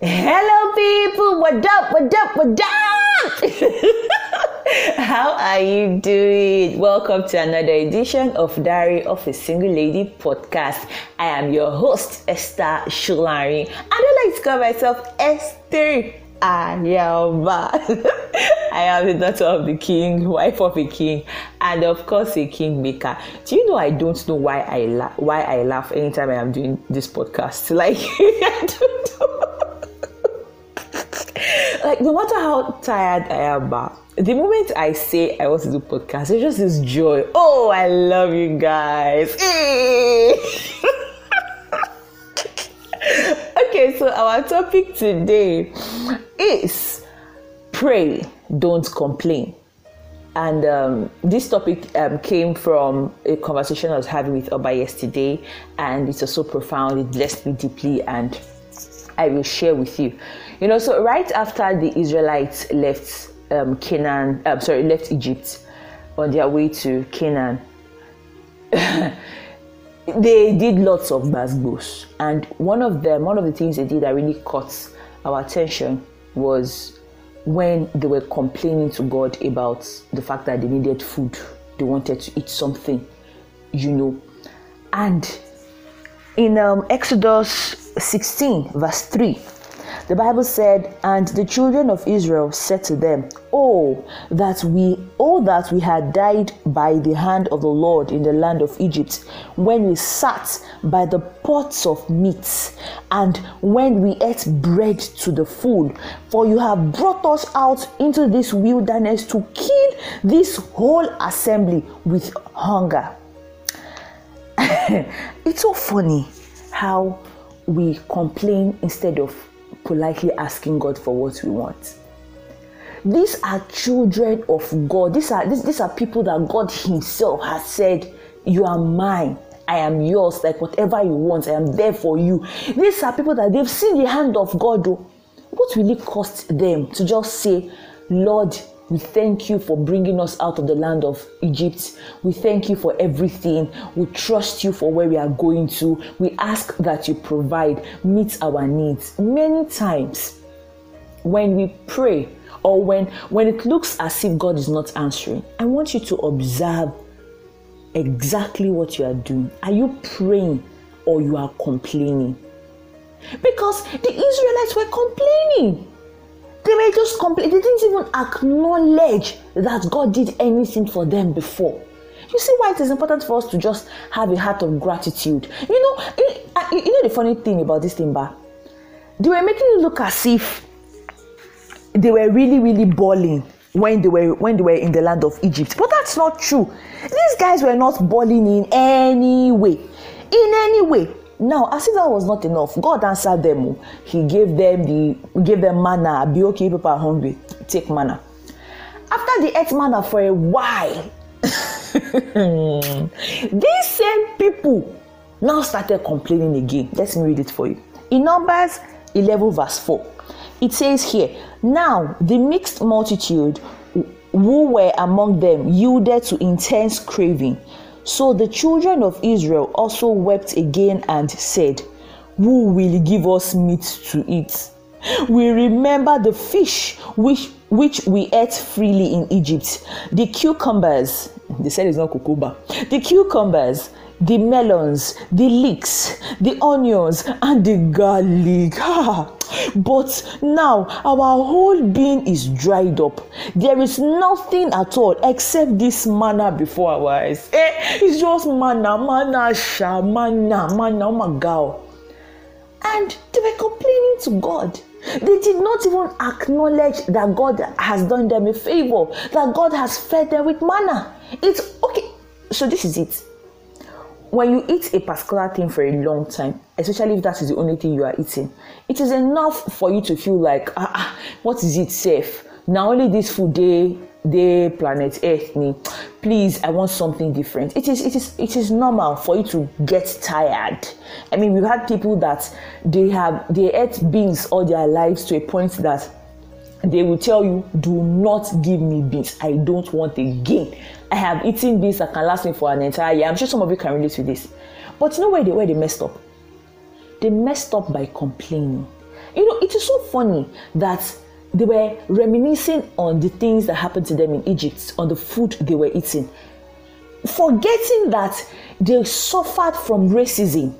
Hello, people. What up? What up? What up? How are you doing? Welcome to another edition of Diary of a Single Lady podcast. I am your host, Esther Shulari, I like to call myself Esther Ayaba. I am the daughter of the king, wife of a king, and of course a kingmaker. Do you know I don't know why I la- why I laugh anytime I am doing this podcast? Like I don't know. Like no matter how tired I am, the moment I say I want to do podcast, it's just this joy. Oh, I love you guys. okay, so our topic today is pray, don't complain. And um, this topic um, came from a conversation I was having with Oba yesterday, and it's also profound. It blessed me deeply, and I will share with you. You know, so right after the Israelites left um, Canaan, um, sorry, left Egypt on their way to Canaan, they did lots of basbos. And one of them, one of the things they did that really caught our attention was when they were complaining to God about the fact that they needed food, they wanted to eat something, you know. And in um, Exodus 16, verse 3, the Bible said, And the children of Israel said to them, Oh, that we, oh, that we had died by the hand of the Lord in the land of Egypt, when we sat by the pots of meat, and when we ate bread to the full. For you have brought us out into this wilderness to kill this whole assembly with hunger. it's so funny how we complain instead of politely asking God for what we want. These are children of God. These are these, these are people that God Himself has said, You are mine. I am yours. Like whatever you want, I am there for you. These are people that they've seen the hand of God. What will it cost them to just say, Lord, we thank you for bringing us out of the land of Egypt. We thank you for everything. We trust you for where we are going to. We ask that you provide, meet our needs. Many times when we pray or when when it looks as if God is not answering, I want you to observe exactly what you are doing. Are you praying or you are complaining? Because the Israelites were complaining. They were just complaining. They didn't even acknowledge that God did anything for them before. You see why it is important for us to just have a heart of gratitude. You know, you know the funny thing about this thing, Ba? They were making it look as if they were really, really balling when they were when they were in the land of Egypt. But that's not true. These guys were not balling in any way. In any way. Now, as if that was not enough, God answered them. Oh. He gave them the gave them manna. Be okay, people are hungry. Take manna. After they ate manna for a while, these same people now started complaining again. Let me read it for you. In Numbers 11, verse 4, it says here, Now the mixed multitude who were among them yielded to intense craving so the children of Israel also wept again and said, Who will give us meat to eat? We remember the fish which, which we ate freely in Egypt, the cucumbers, they said it's not cucumber, the cucumbers, the melons, the leeks, the onions, and the garlic. but now our whole being is dried up. There is nothing at all except this manna before our eyes. Eh, it's just manna, manna, sha, manna, manna, oh my God. And they were complaining to God. They did not even acknowledge that God has done them a favor, that God has fed them with manna. It's okay. So, this is it when you eat a particular thing for a long time, especially if that is the only thing you are eating, it is enough for you to feel like, ah, ah what is it safe? Now only this food day, day planet Earth me. Please, I want something different. It is, it is, it is normal for you to get tired. I mean, we've had people that they have they ate beans all their lives to a point that they will tell you, do not give me beans. I don't want again. I have eaten beans that can last me for an entire year. I'm sure some of you can relate to this. But you know where they where they messed up? They messed up by complaining. You know, it is so funny that they were reminiscing on the things that happened to them in Egypt, on the food they were eating, forgetting that they suffered from racism.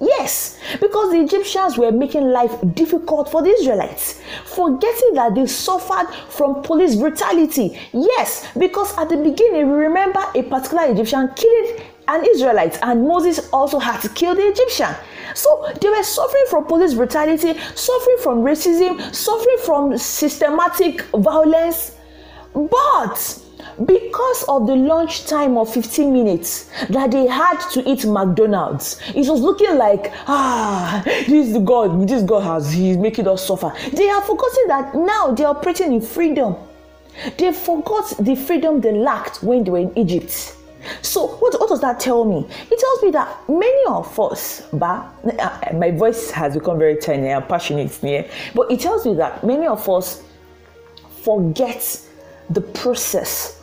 Yes, because the Egyptians were making life difficult for the Israelites, forgetting that they suffered from police brutality. Yes, because at the beginning, we remember a particular Egyptian killing an Israelite, and Moses also had to kill the Egyptian. So they were suffering from police brutality, suffering from racism, suffering from systematic violence. But because of the lunch time of 15 minutes that they had to eat McDonald's, it was looking like, ah, this God, this God has, he's making us suffer. They have forgotten that now they are operating in freedom. They forgot the freedom they lacked when they were in Egypt. So, what, what does that tell me? It tells me that many of us, but uh, my voice has become very tiny, I'm passionate, yeah? but it tells me that many of us forget the process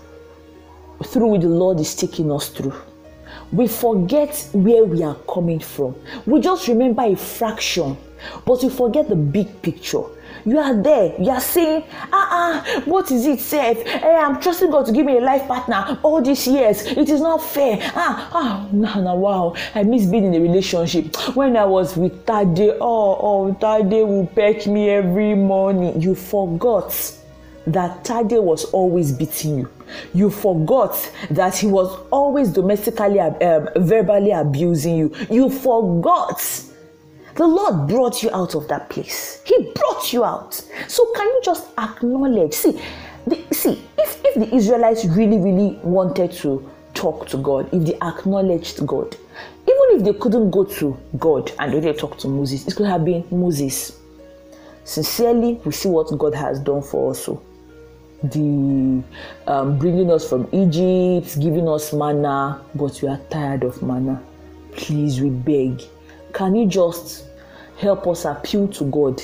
through the Lord is taking us through. We forget where we are coming from. We just remember a fraction, but we forget the big picture. You are there, you are saying, ah, uh-uh, what is it, safe? Hey, eh, I'm trusting God to give me a life partner all these years. It is not fair. Ah, ah, no, no, wow. I miss being in a relationship. When I was with Tade, oh, oh, Tade will peck me every morning. You forgot that Tade was always beating you. You forgot that he was always domestically, um, verbally abusing you. You forgot. The Lord brought you out of that place. He brought you out. So can you just acknowledge? See, the, see, if, if the Israelites really, really wanted to talk to God, if they acknowledged God, even if they couldn't go to God and really talk to Moses, it could have been Moses. Sincerely, we see what God has done for us. So the um, bringing us from Egypt, giving us manna, but we are tired of manna. Please, we beg. Can you just help us appeal to God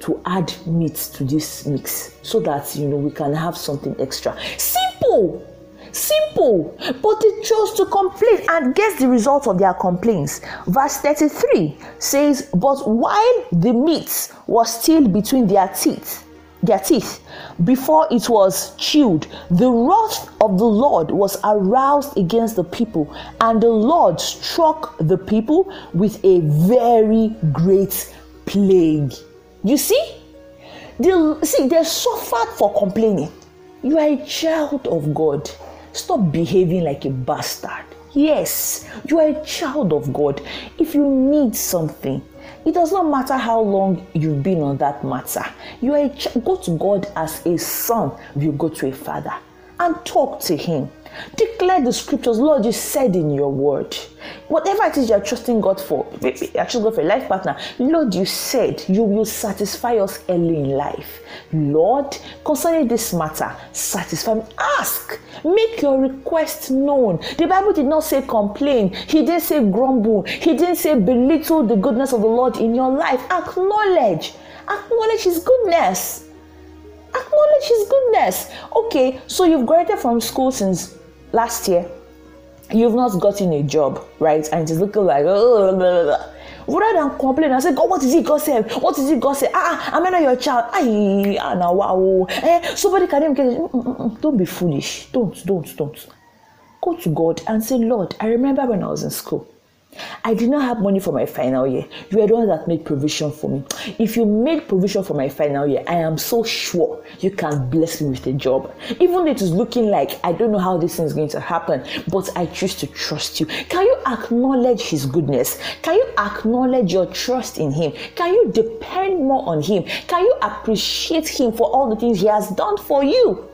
to add meat to this mix so that you know we can have something extra? Simple. Simple, but they chose to complain, and guess the result of their complaints. Verse 33 says, But while the meat was still between their teeth, their teeth before it was chewed. The wrath of the Lord was aroused against the people, and the Lord struck the people with a very great plague. You see? They, see, they suffered for complaining. You are a child of God. Stop behaving like a bastard. Yes, you are a child of God. If you need something, it does not matter how long you've been on that matter. You are ch- go to God as a son, you go to a father and talk to him. Declare the scriptures, Lord, you said in your word. Whatever it is you're trusting God for, actually go for a life partner. Lord, you said you will satisfy us early in life. Lord, concerning this matter, satisfy me. Ask, make your request known. The Bible did not say complain, He didn't say grumble, He didn't say belittle the goodness of the Lord in your life. Acknowledge, acknowledge His goodness. Acknowledge His goodness. Okay, so you've graduated from school since last year. You've not gotten a job, right? And it is looking like, oh, blah, blah, blah rather than complain and say god what is it god said what is it god said ah i'm not your child Ay, ah now wow eh somebody can even get it. Mm, mm, mm, don't be foolish don't don't don't go to god and say lord i remember when i was in school I did not have money for my final year. You are the one that made provision for me. If you made provision for my final year, I am so sure you can bless me with a job. Even though it is looking like I don't know how this thing is going to happen, but I choose to trust you. Can you acknowledge His goodness? Can you acknowledge your trust in Him? Can you depend more on Him? Can you appreciate Him for all the things He has done for you?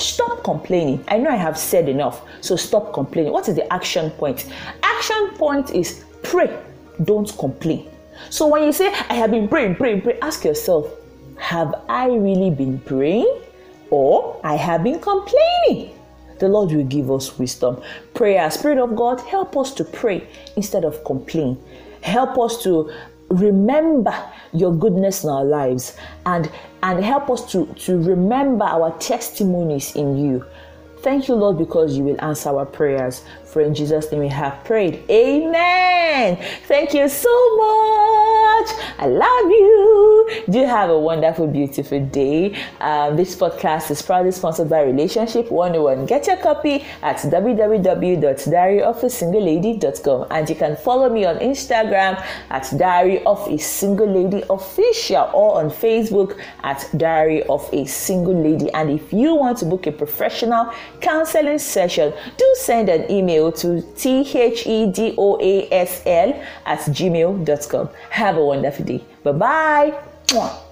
Stop complaining. I know I have said enough, so stop complaining. What is the action point? Action point is pray, don't complain. So when you say, I have been praying, praying, praying, ask yourself, have I really been praying or I have been complaining? The Lord will give us wisdom. Prayer, Spirit of God, help us to pray instead of complain. Help us to remember your goodness in our lives and and help us to to remember our testimonies in you. Thank you lord because you will answer our prayers. For in jesus name we have prayed. Amen. Thank you so much. I love you Do you have a wonderful, beautiful day. Um, this podcast is proudly sponsored by Relationship 101. Get your copy at www.diaryofasinglelady.com and you can follow me on Instagram at Diary of a Single Lady Official or on Facebook at Diary of a Single Lady. And if you want to book a professional counseling session, do send an email to thedoasl at gmail.com. Have a wonderful day. Bye bye. Mwah.